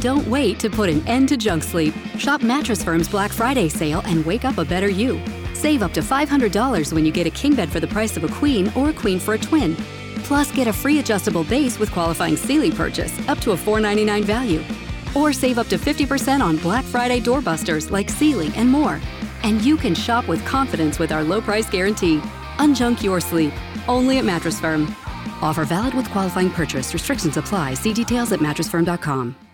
Don't wait to put an end to junk sleep. Shop Mattress Firm's Black Friday sale and wake up a better you. Save up to $500 when you get a king bed for the price of a queen or a queen for a twin. Plus, get a free adjustable base with qualifying Sealy purchase up to a 499 value. Or save up to 50% on Black Friday doorbusters like Sealy and more. And you can shop with confidence with our low price guarantee. Unjunk your sleep. Only at Mattress Firm. Offer valid with qualifying purchase. Restrictions apply. See details at mattressfirm.com.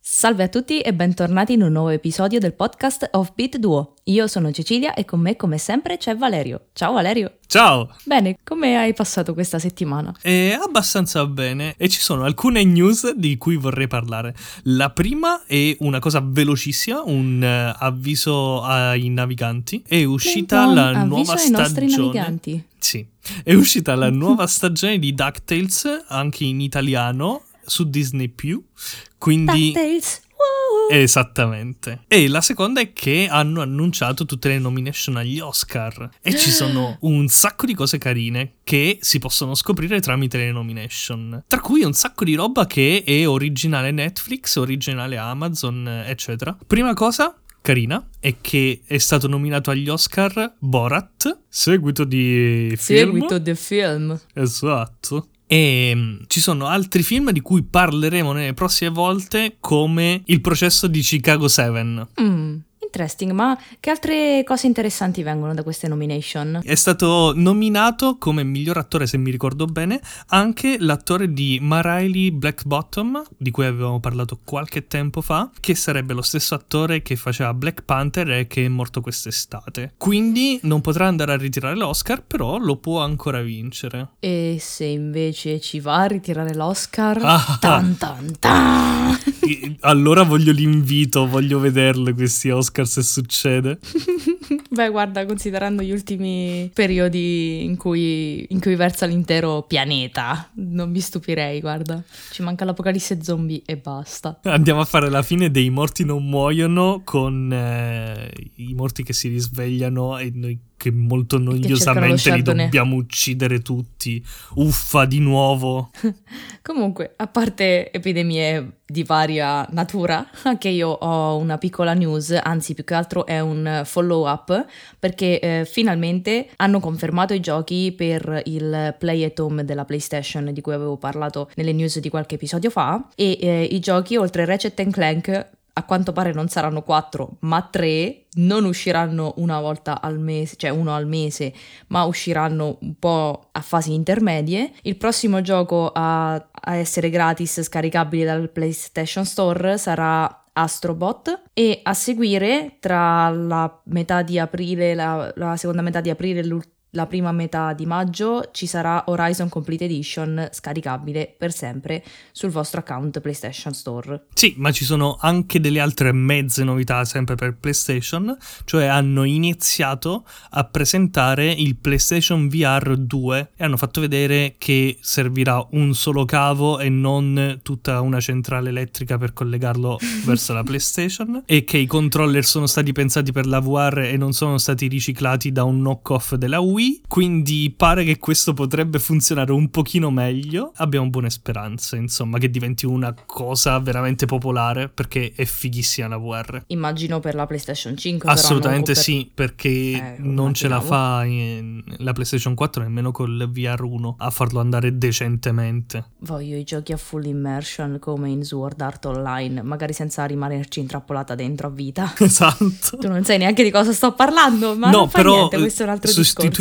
Salve a tutti e bentornati in un nuovo episodio del podcast of Beat Duo. Io sono Cecilia e con me come sempre c'è Valerio. Ciao Valerio. Ciao! Bene, come hai passato questa settimana? È abbastanza bene e ci sono alcune news di cui vorrei parlare. La prima è una cosa velocissima, un uh, avviso ai naviganti. È uscita Un la avviso nuova ai stagione. nostri naviganti. Sì, è uscita la nuova stagione di DuckTales anche in italiano su Disney+. Quindi DuckTales. Woo! Esattamente. E la seconda è che hanno annunciato tutte le nomination agli Oscar e ci sono un sacco di cose carine che si possono scoprire tramite le nomination. Tra cui un sacco di roba che è originale Netflix, originale Amazon, eccetera. Prima cosa carina è che è stato nominato agli Oscar Borat, seguito di film. Seguito del film. Esatto. E mm, ci sono altri film di cui parleremo nelle prossime volte, come Il processo di Chicago 7. Mm, interesting, ma che altre cose interessanti vengono da queste nomination? È stato nominato come miglior attore, se mi ricordo bene, anche l'attore di Mariley Blackbottom, di cui avevamo parlato qualche tempo fa, che sarebbe lo stesso attore che faceva Black Panther e che è morto quest'estate. Quindi non potrà andare a ritirare l'Oscar, però lo può ancora vincere. E se invece ci va a ritirare l'Oscar? Ah. Tan tan tan! Allora voglio l'invito, voglio vederlo questi Oscar se succede. Beh, guarda, considerando gli ultimi periodi in cui, in cui versa l'intero pianeta, non mi stupirei, guarda. Ci manca l'apocalisse zombie e basta. Andiamo a fare la fine dei morti non muoiono con eh, i morti che si risvegliano e noi che molto noiosamente li Chardonnay. dobbiamo uccidere tutti. Uffa, di nuovo. Comunque, a parte epidemie di varia natura, anche io ho una piccola news, anzi più che altro è un follow up, perché eh, finalmente hanno confermato i giochi per il Play at Home della PlayStation di cui avevo parlato nelle news di qualche episodio fa e eh, i giochi oltre Ratchet Clank a quanto pare non saranno quattro, ma tre, non usciranno una volta al mese, cioè uno al mese, ma usciranno un po' a fasi intermedie. Il prossimo gioco a, a essere gratis, scaricabile dal PlayStation Store, sarà Astrobot e a seguire tra la metà di aprile, la, la seconda metà di aprile e l'ul- la prima metà di maggio ci sarà Horizon Complete Edition scaricabile per sempre sul vostro account PlayStation Store. Sì, ma ci sono anche delle altre mezze novità sempre per PlayStation, cioè hanno iniziato a presentare il PlayStation VR 2 e hanno fatto vedere che servirà un solo cavo e non tutta una centrale elettrica per collegarlo verso la PlayStation e che i controller sono stati pensati per la VR e non sono stati riciclati da un knock-off della Wii, quindi pare che questo potrebbe funzionare un pochino meglio. Abbiamo buone speranze, insomma, che diventi una cosa veramente popolare perché è fighissima la VR. Immagino per la PlayStation 5. però, Assolutamente per- sì, perché Eh, non ce la fa in- la PlayStation 4 nemmeno col VR 1 a farlo andare decentemente. Voglio i giochi a full immersion come in Sword Art Online, magari senza rimanerci intrappolata dentro a vita. Esatto. Tu non sai neanche di cosa sto parlando, ma no, non fa però niente, questo è un altro eh,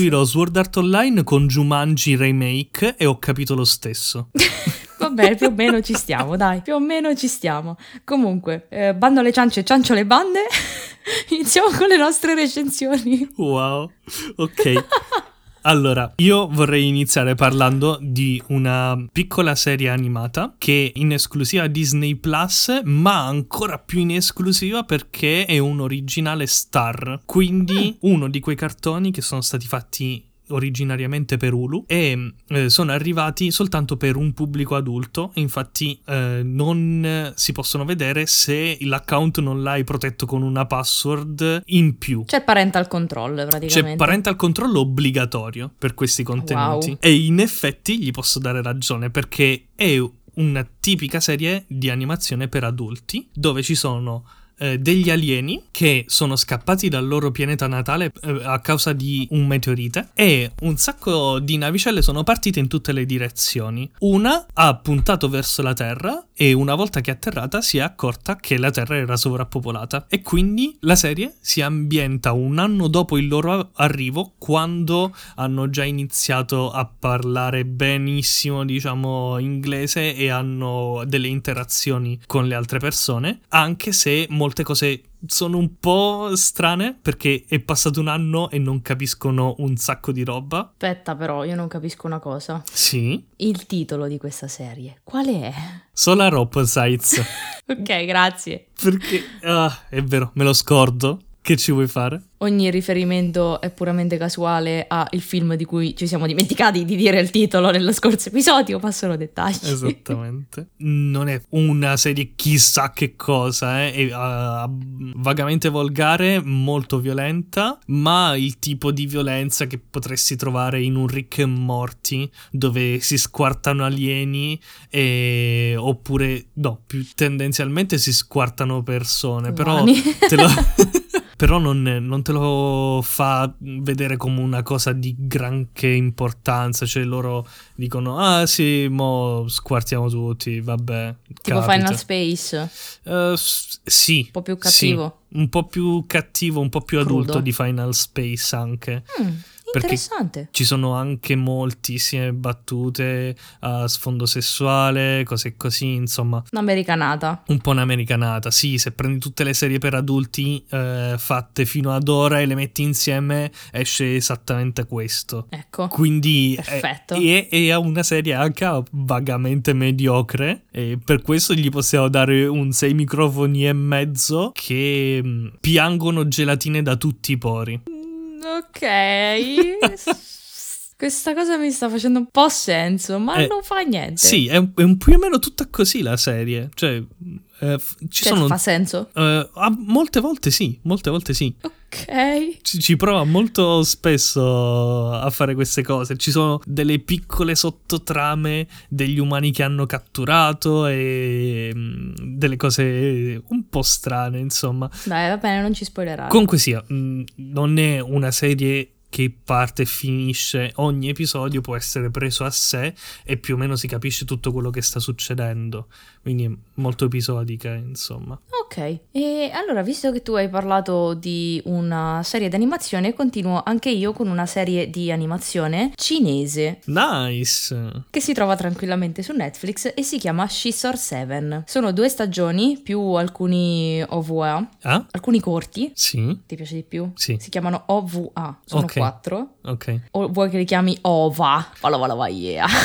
sostituirò Sword Art Online con Jumanji Remake e ho capito lo stesso. discorso. Va bene, più o meno ci stiamo, dai, più o meno ci stiamo. Comunque, eh, bando alle ciance, ciancio le bande. Iniziamo con le nostre recensioni. Wow, ok. Allora, io vorrei iniziare parlando di una piccola serie animata che è in esclusiva Disney Plus, ma ancora più in esclusiva perché è un originale Star. Quindi uno di quei cartoni che sono stati fatti originariamente per Hulu e eh, sono arrivati soltanto per un pubblico adulto, infatti eh, non si possono vedere se l'account non l'hai protetto con una password in più. C'è parental control praticamente. C'è parental control obbligatorio per questi contenuti Wow. e in effetti gli posso dare ragione perché è una tipica serie di animazione per adulti dove ci sono eh, degli alieni che sono scappati dal loro pianeta natale eh, a causa di un meteorite e un sacco di navicelle sono partite in tutte le direzioni. Una ha puntato verso la Terra e una volta che è atterrata si è accorta che la Terra era sovrappopolata. E quindi la serie si ambienta un anno dopo il loro arrivo quando hanno già iniziato a parlare benissimo diciamo inglese e hanno delle interazioni con le altre persone anche se molte cose sono un po' strane perché è passato un anno e non capiscono un sacco di roba. Aspetta però, io non capisco una cosa. Sì. Il titolo di questa serie, quale è? Solar Opposites. ok, grazie. perché... Ah, è vero, me lo scordo. Che ci vuoi fare? Ogni riferimento è puramente casuale al film di cui ci siamo dimenticati di dire il titolo nello scorso episodio, ma sono dettagli. Esattamente. Non è una serie chissà che cosa, eh? è uh, vagamente volgare, molto violenta, ma il tipo di violenza che potresti trovare in un Rick e Morty, dove si squartano alieni e... oppure, no, più tendenzialmente si squartano persone, però Umani. te lo... Però non, non te lo fa vedere come una cosa di granché importanza. Cioè, loro dicono: Ah, sì, mo squartiamo tutti. Vabbè. Tipo capita." Final Space, s- sì. un po' più sì. cattivo. un po' più cattivo, un po' più adulto Crudo. di Final Space anche. Mm, interessante. Ci sono anche moltissime battute a sfondo sessuale, cose così, insomma. Un'americanata. Un po' un'americanata, sì, se prendi tutte le serie per adulti eh, fatte fino ad ora e le metti insieme esce esattamente questo. Ecco. Quindi è, Perfetto. è, è una serie anche vagamente mediocre e per questo gli possiamo dare un 6 microfoni e mezzo che mm, piangono gelatine da tutti i pori. Ok. Questa cosa mi sta facendo un po' senso, ma Eh, non fa niente. Sì, è, è un più o meno tutta così la serie. Cioè, eh, ci Cioè, sono... fa senso. eh, ah, molte volte sì, molte volte sì. Ok. Ci, ci prova molto spesso a fare queste cose. Ci sono delle piccole sottotrame degli umani che hanno catturato e mm, delle cose un po' strane, insomma. Dai, va bene, non ci spoilerare. Comunque sia, mm, non è una serie che parte e finisce, ogni episodio può essere preso a sé e più o meno si capisce tutto quello che sta succedendo. Quindi è molto episodica, insomma. Ok, e allora visto che tu hai parlato di una serie di animazione, continuo anche io con una serie di animazione cinese Nice! che si trova tranquillamente su Netflix e si chiama Shizor 7. Sono due stagioni più alcuni OVA, Ah? alcuni corti. Sì? Ti piace di più? Sì. Si chiamano OVA, sono Ok. Quattro. Ok. O vuoi che li chiami OVA? Vala vala va, yeah.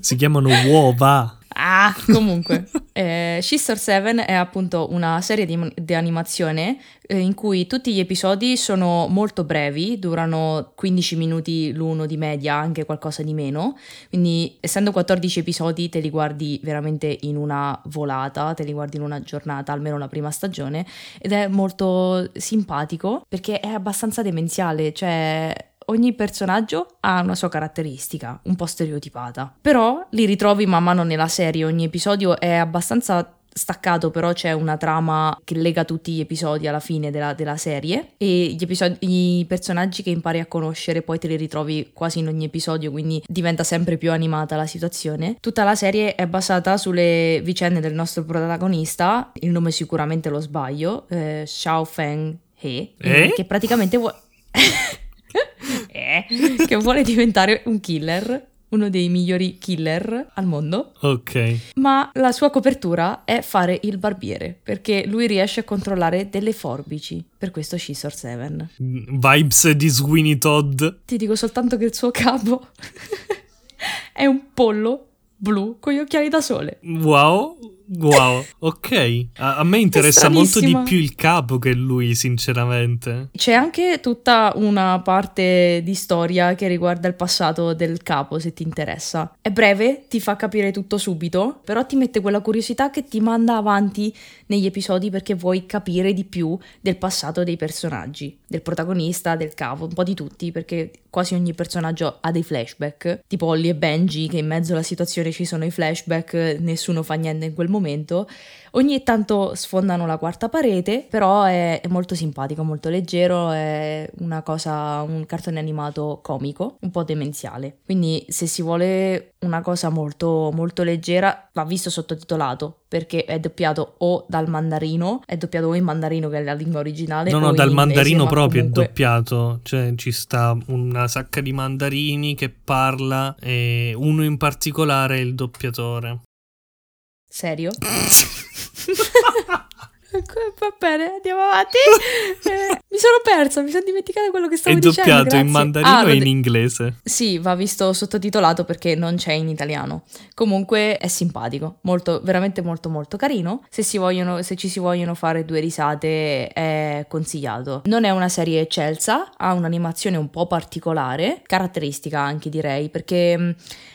Si chiamano uova. Ah, comunque, eh, Sister 7 è appunto una serie di, di animazione eh, in cui tutti gli episodi sono molto brevi, durano 15 minuti l'uno di media, anche qualcosa di meno, quindi essendo 14 episodi te li guardi veramente in una volata, te li guardi in una giornata, almeno la prima stagione, ed è molto simpatico perché è abbastanza demenziale, cioè ogni personaggio ha una sua caratteristica, un po' stereotipata. Però li ritrovi man mano nella serie, ogni episodio è abbastanza staccato, però c'è una trama che lega tutti gli episodi alla fine della, della serie e gli episodi, i personaggi che impari a conoscere poi te li ritrovi quasi in ogni episodio, quindi diventa sempre più animata la situazione. Tutta la serie è basata sulle vicende del nostro protagonista, il nome sicuramente lo sbaglio, eh, Xiao Feng He, Eh? che praticamente vuole... che vuole diventare un killer, uno dei migliori killer al mondo, Ok. ma la sua copertura è fare il barbiere, perché lui riesce a controllare delle forbici, per questo Scissor 7. Vibes di Sweeney Todd. Ti dico soltanto che il suo capo è un pollo blu con gli occhiali da sole. Wow. Wow, ok. A, a me interessa molto di più il capo che lui, sinceramente. C'è anche tutta una parte di storia che riguarda il passato del capo, se ti interessa. È breve, ti fa capire tutto subito, però ti mette quella curiosità che ti manda avanti negli episodi perché vuoi capire di più del passato dei personaggi, del protagonista, del capo, un po' di tutti, perché quasi ogni personaggio ha dei flashback, tipo Holly e Benji che in mezzo alla situazione ci sono i flashback, nessuno fa niente in quel momento momento. Ogni tanto sfondano la quarta parete, però è, è, molto simpatico, molto leggero, è una cosa, un cartone animato comico, un po' demenziale. Quindi se si vuole una cosa molto, molto leggera, va visto sottotitolato, perché è doppiato o dal mandarino, è doppiato o in mandarino che è la lingua originale. No, no, dal inglese, mandarino proprio comunque... è doppiato, cioè ci sta una sacca di mandarini che parla e uno in particolare è il doppiatore. Serio? Va bene, andiamo avanti. Eh, mi sono persa, mi sono dimenticata quello che stavo dicendo. È doppiato dicendo, in mandarino ah, e in inglese. Sì, va visto sottotitolato perché non c'è in italiano. Comunque è simpatico, molto, veramente molto molto carino. Se, si vogliono, se ci si vogliono fare due risate è consigliato. Non è una serie eccelsa, ha un'animazione un po' particolare, caratteristica anche direi, perché mm,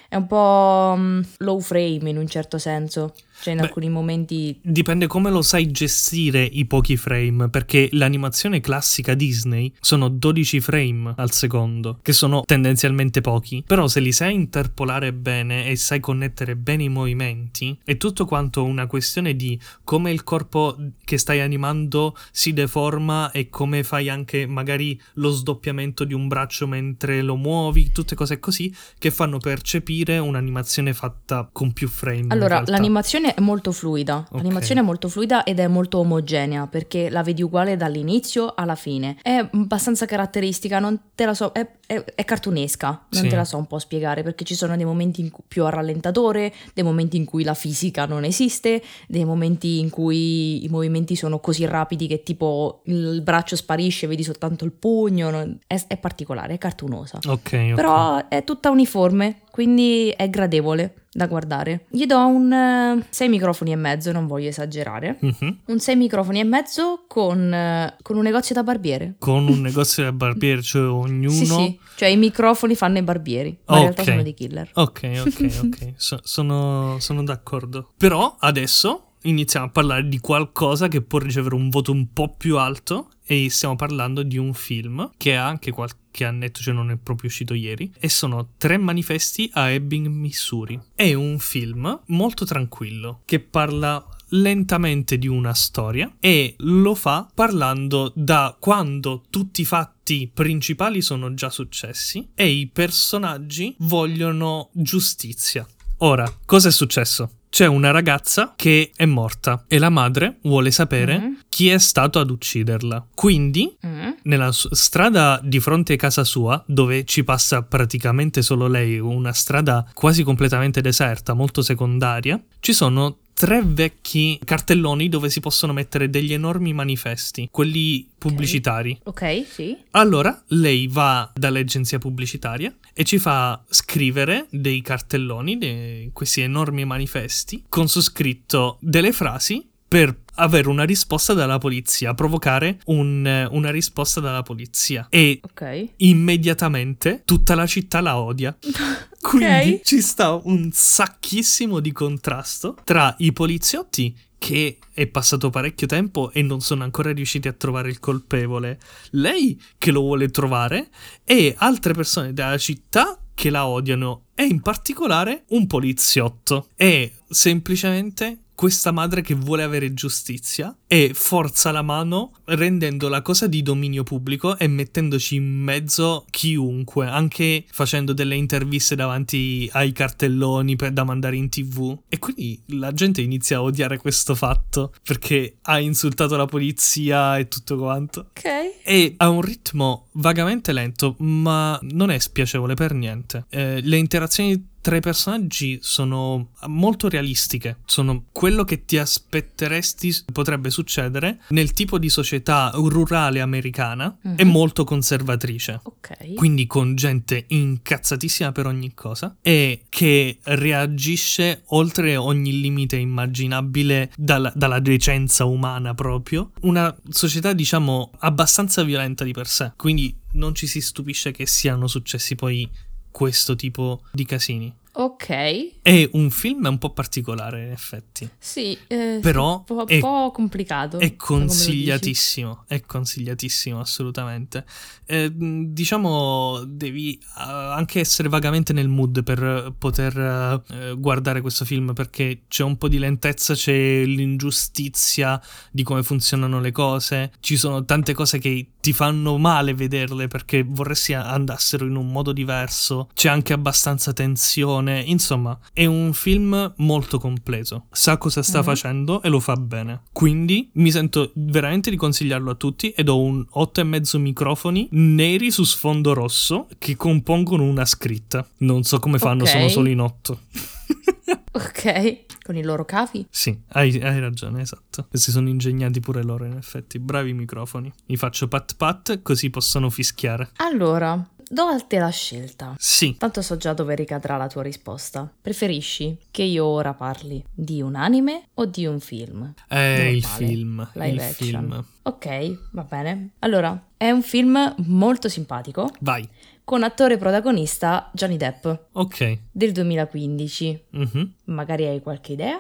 è un po' um, low frame in un certo senso. Cioè, in Beh, alcuni momenti. Dipende come lo sai gestire i pochi frame, perché l'animazione classica Disney sono 12 frame al secondo, che sono tendenzialmente pochi. Però se li sai interpolare bene e sai connettere bene i movimenti, è tutto quanto una questione di come il corpo che stai animando si deforma e come fai anche magari lo sdoppiamento di un braccio mentre lo muovi, tutte cose così che fanno percepire dire un'animazione fatta con più frame. Allora, l'animazione è molto fluida. Okay. L'animazione è molto fluida ed è molto omogenea perché la vedi uguale dall'inizio alla fine. È abbastanza caratteristica, non te la so, è, è, è cartunesca, non sì. te la so un po' spiegare perché ci sono dei momenti in cui più a rallentatore, dei momenti in cui la fisica non esiste, dei momenti in cui i movimenti sono così rapidi che tipo il braccio sparisce, vedi soltanto il pugno, non, è, è, particolare, è cartunosa. Ok, okay. Però è tutta uniforme, quindi è gradevole da guardare. Gli do un 6 uh, microfoni e mezzo, non voglio esagerare. Uh-huh. Un 6 microfoni e mezzo con, uh, con, un negozio da barbiere. Con un negozio da barbiere, cioè ognuno... sì, sì, cioè i microfoni fanno i barbieri, ma okay. in realtà sono dei killer. Ok, ok, ok, so, sono, sono d'accordo. Però adesso iniziamo a parlare di qualcosa che può ricevere un voto un po' più alto e stiamo parlando di un film che ha anche qualche annetto, cioè non è proprio uscito ieri, e sono Tre manifesti a Ebbing, Missouri. È un film molto tranquillo che parla lentamente di una storia e lo fa parlando da quando tutti i fatti principali sono già successi e i personaggi vogliono giustizia. Ora, cosa è successo? C'è una ragazza che è morta e la madre vuole sapere mm. chi è stato ad ucciderla. Quindi, mm. nella strada di fronte a casa sua, dove ci passa praticamente solo lei, una strada quasi completamente deserta, molto secondaria, ci sono tre vecchi cartelloni dove si possono mettere degli enormi manifesti, quelli pubblicitari. Ok, sì. Allora lei va dall'agenzia pubblicitaria e ci fa scrivere dei cartelloni, de- questi enormi manifesti, con su scritto delle frasi per avere una risposta dalla polizia, provocare un, una risposta dalla polizia. E okay. immediatamente tutta la città la odia. Quindi okay. ci sta un sacchissimo di contrasto tra i poliziotti che è passato parecchio tempo e non sono ancora riusciti a trovare il colpevole, lei che lo vuole trovare e altre persone della città che la odiano e in particolare un poliziotto. E semplicemente questa madre che vuole avere giustizia e forza la mano rendendo la cosa di dominio pubblico e mettendoci in mezzo chiunque, anche facendo delle interviste davanti ai cartelloni per, da mandare in tv. E quindi la gente inizia a odiare questo fatto perché ha insultato la polizia e tutto quanto. Ok. E ha un ritmo vagamente lento, ma non è spiacevole per niente. Eh, le interazioni tra i personaggi sono molto realistiche, sono quello che ti aspetteresti potrebbe succedere nel tipo di società rurale americana Mhm. e molto conservatrice. Ok. Quindi con gente incazzatissima per ogni cosa e che reagisce oltre ogni limite immaginabile dalla, dalla decenza umana proprio. Una società diciamo abbastanza violenta di per sé. Quindi non ci si stupisce che siano successi poi questo tipo di casini. Ok. È un film un po' particolare in effetti. Sì, eh, Però un po', è- po' complicato. È consigliatissimo, è consigliatissimo assolutamente. Eh, diciamo, devi eh, anche essere vagamente nel mood per poter eh, guardare questo film perché c'è un po' di lentezza, c'è l'ingiustizia di come funzionano le cose, ci sono tante cose che ti fanno male vederle perché vorresti andassero in un modo diverso, c'è anche abbastanza tensione, insomma, è un film molto completo, sa cosa sta Mhm. facendo e lo fa bene. Quindi mi sento veramente di consigliarlo a tutti ed ho un 8,5 microfoni neri su sfondo rosso che compongono una scritta. Non so come fanno, Ok. sono solo in 8. Ok. Con i loro cavi? Sì, hai, hai ragione, esatto. E si sono ingegnati pure loro, in effetti. Bravi microfoni. Mi faccio pat pat così possono fischiare. Allora, do a te la scelta. Sì, Tanto so già dove ricadrà la tua risposta. Preferisci che io ora parli di un anime o di un film? è il film. Live il action. film. Ok, va bene. Allora, è un film molto simpatico Vai. con attore protagonista Johnny Depp Ok. del 2015. Mhm. Magari hai qualche idea?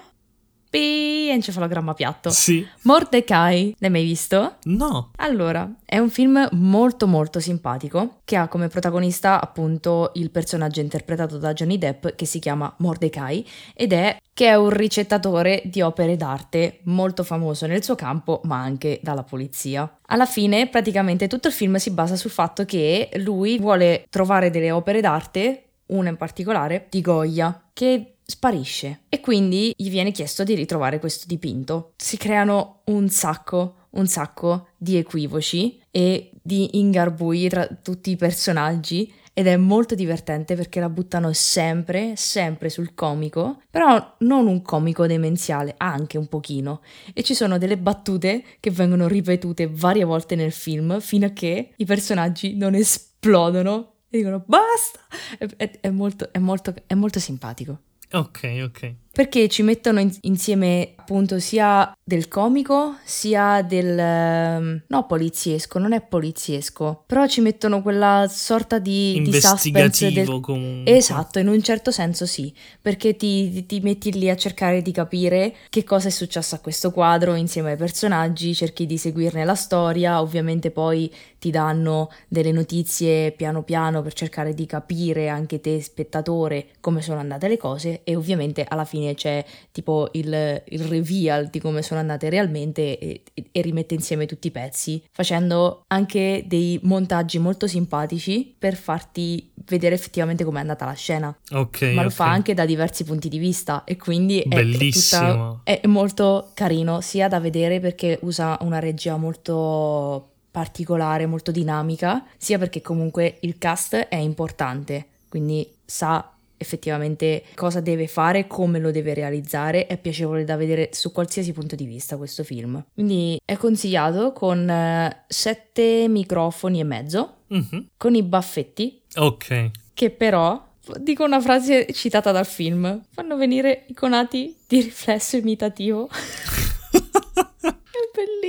P encefalogramma piatto. Sì. Mordecai, l'hai mai visto? No. Allora, è un film molto molto simpatico che ha come protagonista appunto il personaggio interpretato da Johnny Depp che si chiama Mordecai ed è che è un ricettatore di opere d'arte molto famoso nel suo campo ma anche dalla polizia. Alla fine praticamente tutto il film si basa sul fatto che lui vuole trovare delle opere d'arte, una in particolare di Goya, che sparisce e quindi gli viene chiesto di ritrovare questo dipinto. Si creano un sacco, un sacco di equivoci e di ingarbugli tra tutti i personaggi ed è molto divertente perché la buttano sempre, sempre sul comico, però non un comico demenziale, anche un pochino. E ci sono delle battute che vengono ripetute varie volte nel film fino a che i personaggi non esplodono e dicono basta. È, è- è molto, è molto, è molto simpatico. Ok, ok. Perché ci mettono in- insieme appunto sia del comico sia del... ehm, no poliziesco, non è poliziesco, però ci mettono quella sorta di, di Investigativo del... comunque. Esatto, in un certo senso sì, perché ti- ti metti lì a cercare di capire che cosa è successo a questo quadro insieme ai personaggi, cerchi di seguirne la storia, ovviamente poi ti danno delle notizie piano piano per cercare di capire anche te spettatore come sono andate le cose e ovviamente alla fine c'è tipo il, il reveal di come sono andate realmente e, e rimette insieme tutti i pezzi facendo anche dei montaggi molto simpatici per farti vedere effettivamente com'è andata la scena Ok, ma lo ok. fa anche da diversi punti di vista e quindi è, tutta- è molto carino sia da vedere perché usa una regia molto particolare, molto dinamica, sia perché comunque il cast è importante, quindi sa effettivamente cosa deve fare, come lo deve realizzare, è piacevole da vedere su qualsiasi punto di vista questo film. Quindi è consigliato con eh, sette microfoni e mezzo, Mhm. con i baffetti, Ok. che però, dico una frase citata dal film, fanno venire i conati di riflesso imitativo.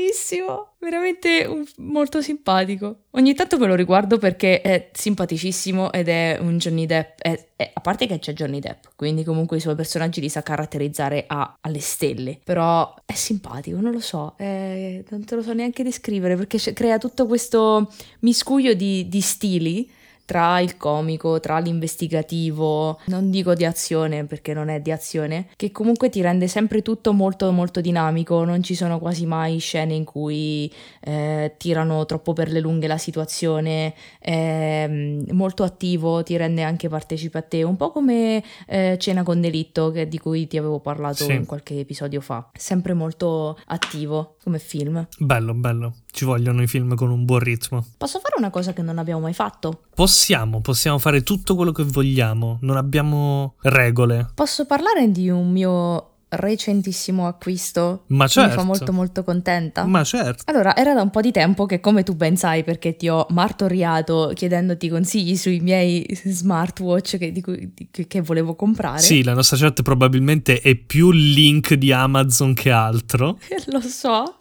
Bellissimo, veramente un- molto simpatico. Ogni tanto me lo riguardo perché è simpaticissimo ed è un Johnny Depp, è- è- a parte che c'è Johnny Depp, quindi comunque i suoi personaggi li sa caratterizzare a- alle stelle, però è simpatico, non lo so, è- non te lo so neanche descrivere perché crea tutto questo miscuglio di, di stili tra il comico, tra l'investigativo, non dico di azione perché non è di azione, che comunque ti rende sempre tutto molto molto dinamico, non ci sono quasi mai scene in cui eh, tirano troppo per le lunghe la situazione, è mm, molto attivo, ti rende anche partecipe a te, un po' come eh, Cena con delitto che- di cui ti avevo parlato Sì. in qualche episodio fa, sempre molto attivo come film. Bello, bello. Ci vogliono i film con un buon ritmo. Posso fare una cosa che non abbiamo mai fatto? Possiamo, possiamo fare tutto quello che vogliamo. Non abbiamo regole. Posso parlare di un mio recentissimo acquisto. Ma certo. Mi fa molto molto contenta. Ma certo. Allora, era da un po' di tempo che come tu ben sai, perché ti ho martoriato chiedendoti consigli sui miei smartwatch che, di cui, di, che volevo comprare. Sì, la nostra chat probabilmente è più link di Amazon che altro. Lo so.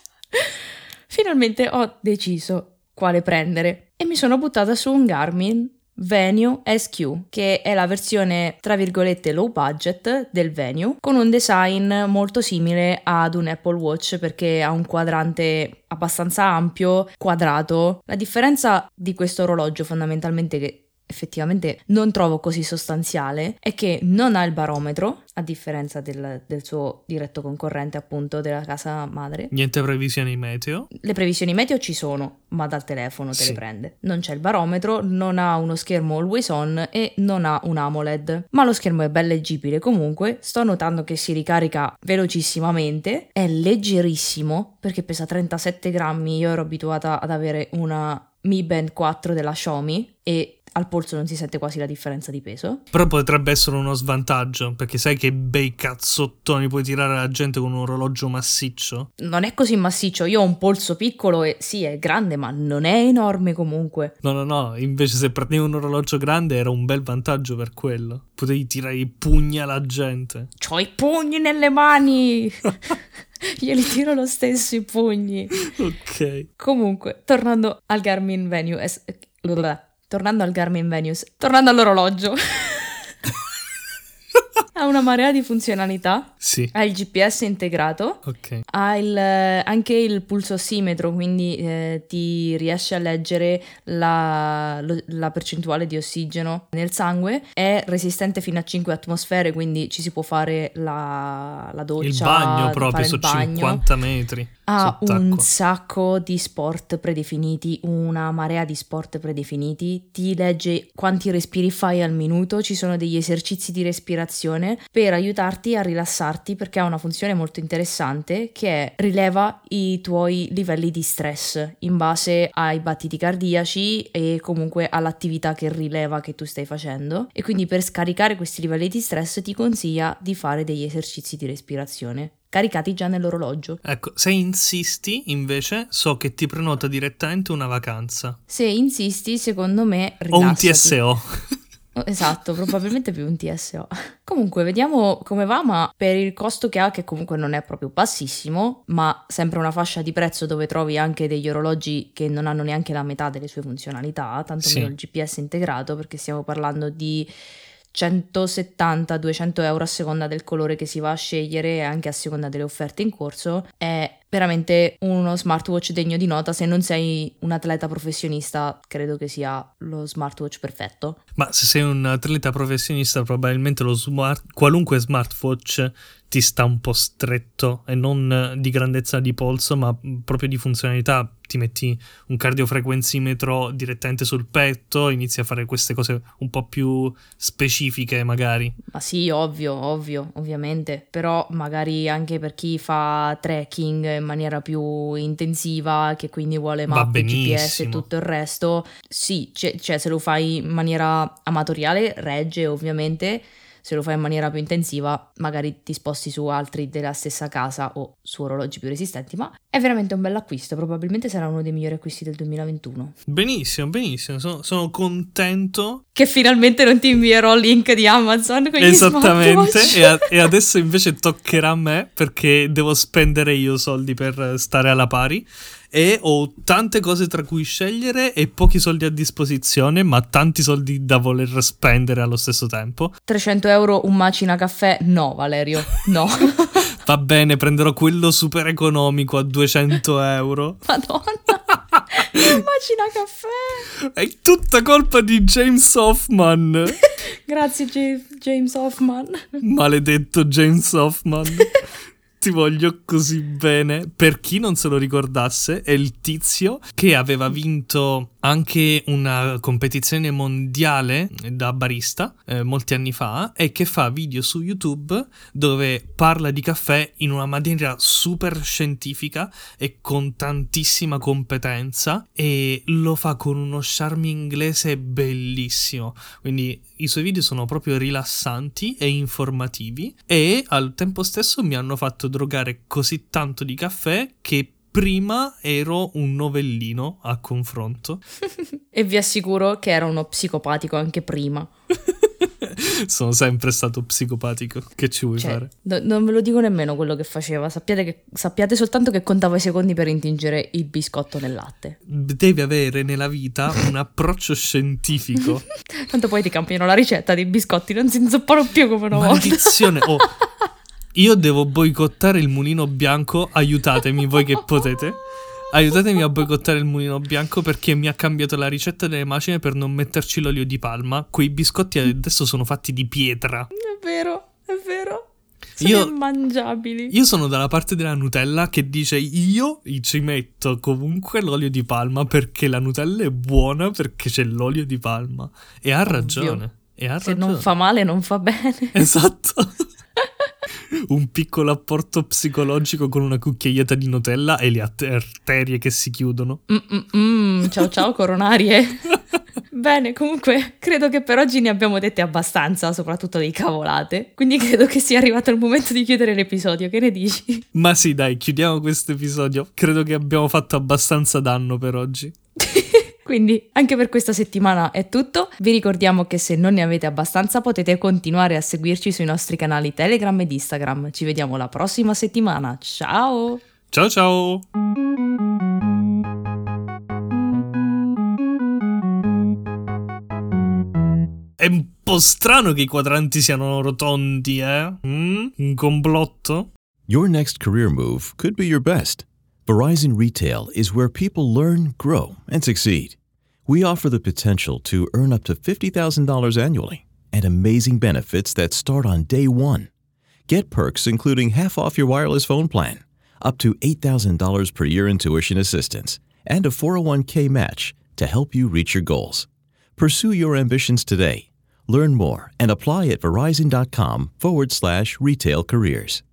Finalmente ho deciso quale prendere e mi sono buttata su un Garmin Venue SQ, che è la versione tra virgolette low budget del Venue, con un design molto simile ad un Apple Watch perché ha un quadrante abbastanza ampio, quadrato. La differenza di questo orologio fondamentalmente che effettivamente non trovo così sostanziale è che non ha il barometro, a differenza del, del, suo diretto concorrente appunto della casa madre. Niente previsioni meteo? Le previsioni meteo ci sono, ma dal telefono te sì. le prende. Non c'è il barometro, non ha uno schermo always on e non ha un AMOLED, ma lo schermo è ben leggibile comunque, sto notando che si ricarica velocissimamente, è leggerissimo perché pesa 37 grammi, io ero abituata ad avere una Mi Band 4 della Xiaomi e al polso non si sente quasi la differenza di peso. Però potrebbe essere uno svantaggio, perché sai che bei cazzottoni puoi tirare alla gente con un orologio massiccio? Non è così massiccio, io ho un polso piccolo e sì, è grande, ma non è enorme comunque. No, no, no, invece se prendevi un orologio grande era un bel vantaggio per quello. Potevi tirare i pugni alla gente. C'ho i pugni nelle mani! Io li tiro lo stesso i pugni. Ok. Comunque, tornando al Garmin Venue... Es- tornando al Garmin Venus, tornando all'orologio. Ha una marea di funzionalità. Sì. Ha il GPS integrato. Ok. Ha il, anche il pulsossimetro, quindi eh, ti riesce a leggere la, lo, la, percentuale di ossigeno nel sangue. È resistente fino a 5 atmosfere, quindi ci si può fare la, la doccia. Il bagno proprio su 50 metri. Ha un sacco di sport predefiniti, una marea di sport predefiniti. Ti legge quanti respiri fai al minuto. Ci sono degli esercizi di respirazione per aiutarti a rilassarti perché ha una funzione molto interessante che è rileva i tuoi livelli di stress in base ai battiti cardiaci e comunque all'attività che rileva che tu stai facendo e quindi per scaricare questi livelli di stress ti consiglia di fare degli esercizi di respirazione caricati già nell'orologio. Ecco, se insisti, invece, so che ti prenota direttamente una vacanza. Se insisti, secondo me, rilassati. O un TSO. Esatto, probabilmente più un TSO. Comunque, vediamo come va, ma per il costo che ha, che comunque non è proprio bassissimo, ma sempre una fascia di prezzo dove trovi anche degli orologi che non hanno neanche la metà delle sue funzionalità, tanto sì. meno il GPS integrato, perché stiamo parlando di 170-200 euro a seconda del colore che si va a scegliere e anche a seconda delle offerte in corso, è veramente uno smartwatch degno di nota. Se non sei un atleta professionista, credo che sia lo smartwatch perfetto. Ma se sei un atleta professionista, probabilmente lo smart, qualunque smartwatch ti sta un po' stretto e non di grandezza di polso, ma proprio di funzionalità. Ti metti un cardiofrequenzimetro direttamente sul petto, inizi a fare queste cose un po' più specifiche, magari. Ma sì, ovvio, ovvio, ovviamente. Però magari anche per chi fa trekking in maniera più intensiva, che quindi vuole mappe, GPS e tutto il resto, sì, cioè, cioè se lo fai in maniera amatoriale, regge ovviamente se lo fai in maniera più intensiva, magari ti sposti su altri della stessa casa o su orologi più resistenti, ma è veramente un bel acquisto, probabilmente sarà uno dei migliori acquisti del 2021. Benissimo, benissimo, sono, sono contento. Che finalmente non ti invierò il link di Amazon Esattamente, e, a- e adesso invece toccherà a me perché devo spendere io soldi per stare alla pari e ho tante cose tra cui scegliere e pochi soldi a disposizione, ma tanti soldi da voler spendere allo stesso tempo. 300 euro un macina caffè? No, Valerio, no. Va bene, prenderò quello super economico a 200 euro. Madonna. Macina caffè. È tutta colpa di James Hoffman. Grazie J- James Hoffman. Maledetto James Hoffman. Ti voglio così bene. Per chi non se lo ricordasse, è il tizio che aveva vinto anche una competizione mondiale da barista eh, molti anni fa e che fa video su YouTube dove parla di caffè in una maniera super scientifica e con tantissima competenza e lo fa con uno charme inglese bellissimo. Quindi i suoi video sono proprio rilassanti e informativi e al tempo stesso mi hanno fatto drogare così tanto di caffè che prima ero un novellino a confronto. e vi assicuro che era uno psicopatico anche prima. Sono sempre stato psicopatico. Che ci vuoi cioè, fare? No, non ve lo dico nemmeno quello che faceva. Sappiate, che, sappiate soltanto che contava i secondi per intingere il biscotto nel latte. Devi avere nella vita un approccio scientifico. Tanto poi ti cambiano la ricetta dei biscotti, non si inzuppano più come una Maledizione. volta. Oh, io devo boicottare il mulino bianco. Aiutatemi voi che potete. Aiutatemi a boicottare il mulino bianco perché mi ha cambiato la ricetta delle macine per non metterci l'olio di palma. Quei biscotti adesso sono fatti di pietra. È vero, è vero. Sono io, immangiabili. Io sono dalla parte della Nutella che dice io ci metto comunque l'olio di palma perché la Nutella è buona perché c'è l'olio di palma. E ha ragione. E ha Se ragione. non fa male non fa bene. Esatto. un piccolo apporto psicologico con una cucchiaietta di Nutella e le arterie che si chiudono. Mm-mm-mm. Ciao ciao coronarie. Bene, comunque credo che per oggi ne abbiamo dette abbastanza, soprattutto di cavolate. Quindi credo che sia arrivato il momento di chiudere l'episodio. Che ne dici? Ma sì, dai, chiudiamo questo episodio. Credo che abbiamo fatto abbastanza danno per oggi. Quindi anche per questa settimana è tutto. Vi ricordiamo che se non ne avete abbastanza potete continuare a seguirci sui nostri canali Telegram ed Instagram. Ci vediamo la prossima settimana. Ciao! Ciao ciao! È un po' strano che i quadranti siano rotondi, eh? Mm? Un complotto? Your next career move could be your best. Verizon Retail is where people learn, grow, and succeed. We offer the potential to earn up to $50,000 annually and amazing benefits that start on day one. Get perks including half off your wireless phone plan, up to $8,000 per year in tuition assistance, and a 401k match to help you reach your goals. Pursue your ambitions today. Learn more and apply at verizon.com forward slash retail careers.